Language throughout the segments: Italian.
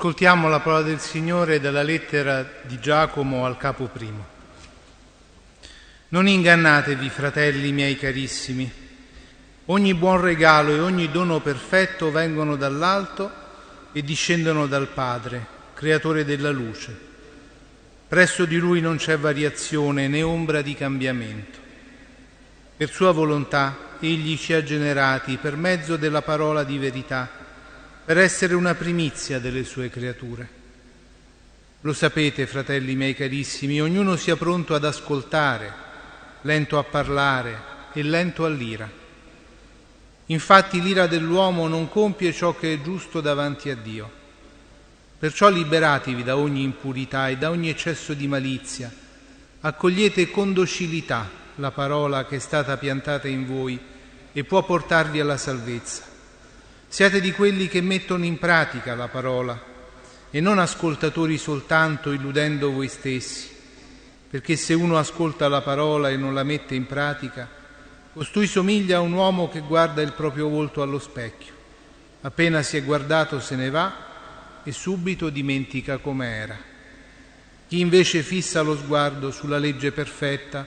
Ascoltiamo la parola del Signore dalla lettera di Giacomo al capo primo. Non ingannatevi, fratelli miei carissimi. Ogni buon regalo e ogni dono perfetto vengono dall'alto e discendono dal Padre, creatore della luce. Presso di lui non c'è variazione né ombra di cambiamento. Per sua volontà egli ci ha generati per mezzo della parola di verità per essere una primizia delle sue creature. Lo sapete, fratelli miei carissimi, ognuno sia pronto ad ascoltare, lento a parlare e lento all'ira. Infatti l'ira dell'uomo non compie ciò che è giusto davanti a Dio. Perciò liberatevi da ogni impurità e da ogni eccesso di malizia. Accogliete con docilità la parola che è stata piantata in voi e può portarvi alla salvezza. Siate di quelli che mettono in pratica la parola e non ascoltatori soltanto illudendo voi stessi, perché se uno ascolta la parola e non la mette in pratica, costui somiglia a un uomo che guarda il proprio volto allo specchio. Appena si è guardato se ne va e subito dimentica com'era. Chi invece fissa lo sguardo sulla legge perfetta,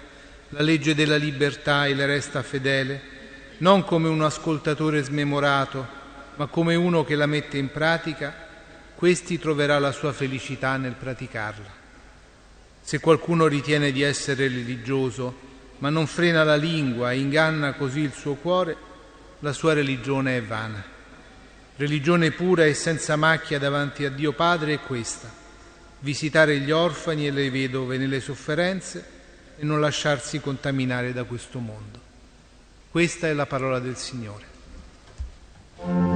la legge della libertà e le resta fedele, non come un ascoltatore smemorato, ma come uno che la mette in pratica, questi troverà la sua felicità nel praticarla. Se qualcuno ritiene di essere religioso, ma non frena la lingua e inganna così il suo cuore, la sua religione è vana. Religione pura e senza macchia davanti a Dio Padre è questa, visitare gli orfani e le vedove nelle sofferenze e non lasciarsi contaminare da questo mondo. Questa è la parola del Signore.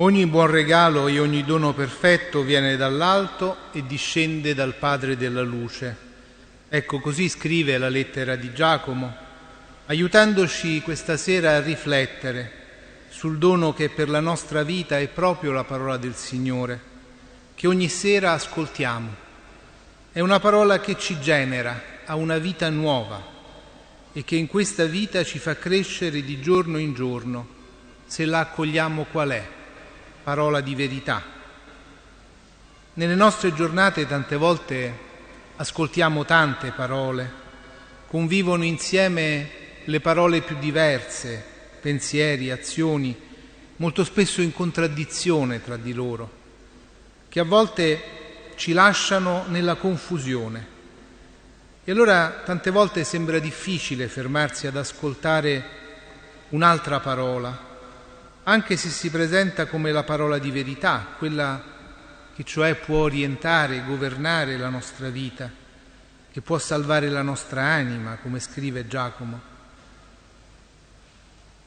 Ogni buon regalo e ogni dono perfetto viene dall'alto e discende dal Padre della luce. Ecco, così scrive la lettera di Giacomo, aiutandoci questa sera a riflettere sul dono che per la nostra vita è proprio la parola del Signore, che ogni sera ascoltiamo. È una parola che ci genera a una vita nuova e che in questa vita ci fa crescere di giorno in giorno, se la accogliamo qual è parola di verità. Nelle nostre giornate tante volte ascoltiamo tante parole, convivono insieme le parole più diverse, pensieri, azioni, molto spesso in contraddizione tra di loro, che a volte ci lasciano nella confusione. E allora tante volte sembra difficile fermarsi ad ascoltare un'altra parola, anche se si presenta come la parola di verità, quella che cioè può orientare governare la nostra vita, che può salvare la nostra anima, come scrive Giacomo.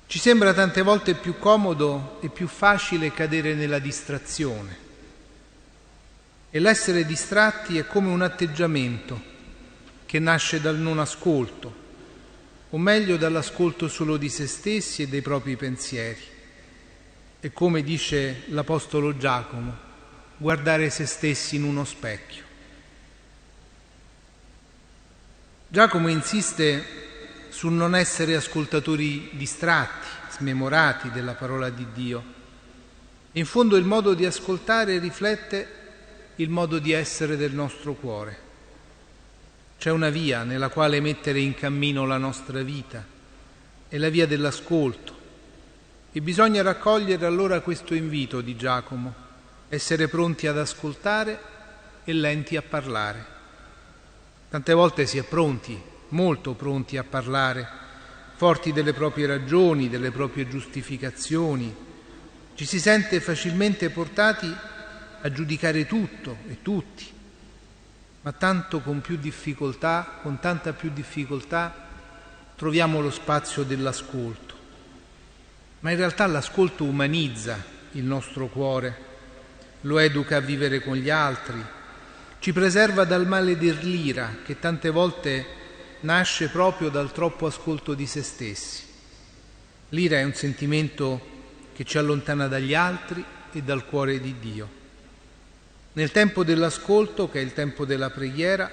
Ci sembra tante volte più comodo e più facile cadere nella distrazione. E l'essere distratti è come un atteggiamento che nasce dal non ascolto, o meglio dall'ascolto solo di se stessi e dei propri pensieri e come dice l'Apostolo Giacomo, guardare se stessi in uno specchio. Giacomo insiste sul non essere ascoltatori distratti, smemorati della parola di Dio. In fondo il modo di ascoltare riflette il modo di essere del nostro cuore. C'è una via nella quale mettere in cammino la nostra vita, è la via dell'ascolto, e bisogna raccogliere allora questo invito di Giacomo, essere pronti ad ascoltare e lenti a parlare. Tante volte si è pronti, molto pronti a parlare, forti delle proprie ragioni, delle proprie giustificazioni. Ci si sente facilmente portati a giudicare tutto e tutti, ma tanto con più difficoltà, con tanta più difficoltà, troviamo lo spazio dell'ascolto ma in realtà l'ascolto umanizza il nostro cuore, lo educa a vivere con gli altri, ci preserva dal male dell'ira che tante volte nasce proprio dal troppo ascolto di se stessi. L'ira è un sentimento che ci allontana dagli altri e dal cuore di Dio. Nel tempo dell'ascolto, che è il tempo della preghiera,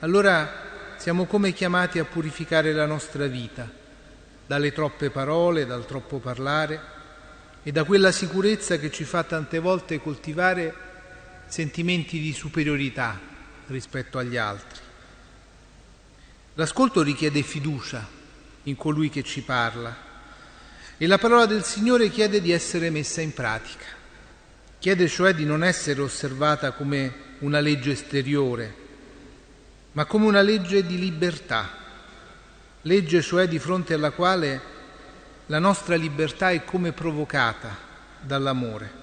allora siamo come chiamati a purificare la nostra vita dalle troppe parole, dal troppo parlare e da quella sicurezza che ci fa tante volte coltivare sentimenti di superiorità rispetto agli altri. L'ascolto richiede fiducia in colui che ci parla e la parola del Signore chiede di essere messa in pratica. Chiede cioè di non essere osservata come una legge esteriore, ma come una legge di libertà, legge cioè di fronte alla quale la nostra libertà è come provocata dall'amore.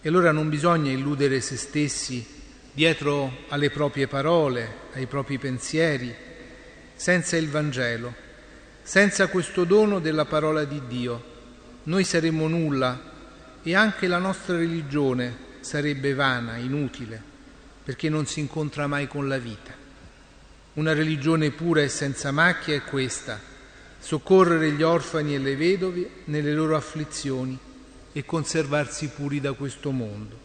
E allora non bisogna illudere se stessi dietro alle proprie parole, ai propri pensieri, senza il Vangelo, senza questo dono della parola di Dio. Noi saremmo nulla e anche la nostra religione sarebbe vana, inutile, perché non si incontra mai con la vita. Una religione pura e senza macchia è questa, soccorrere gli orfani e le vedove nelle loro afflizioni e conservarsi puri da questo mondo.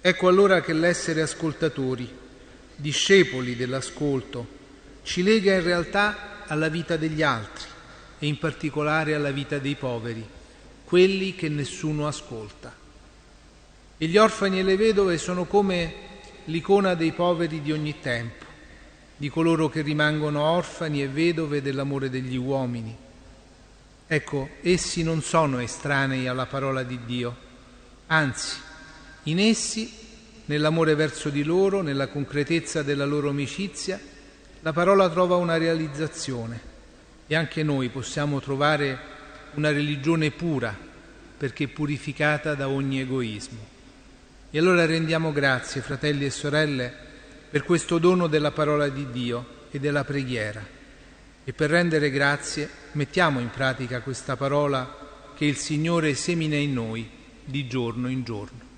Ecco allora che l'essere ascoltatori, discepoli dell'ascolto, ci lega in realtà alla vita degli altri e in particolare alla vita dei poveri quelli che nessuno ascolta. E gli orfani e le vedove sono come l'icona dei poveri di ogni tempo, di coloro che rimangono orfani e vedove dell'amore degli uomini. Ecco, essi non sono estranei alla parola di Dio, anzi, in essi, nell'amore verso di loro, nella concretezza della loro amicizia, la parola trova una realizzazione e anche noi possiamo trovare una religione pura, perché purificata da ogni egoismo. E allora rendiamo grazie, fratelli e sorelle, per questo dono della parola di Dio e della preghiera. E per rendere grazie mettiamo in pratica questa parola che il Signore semina in noi di giorno in giorno.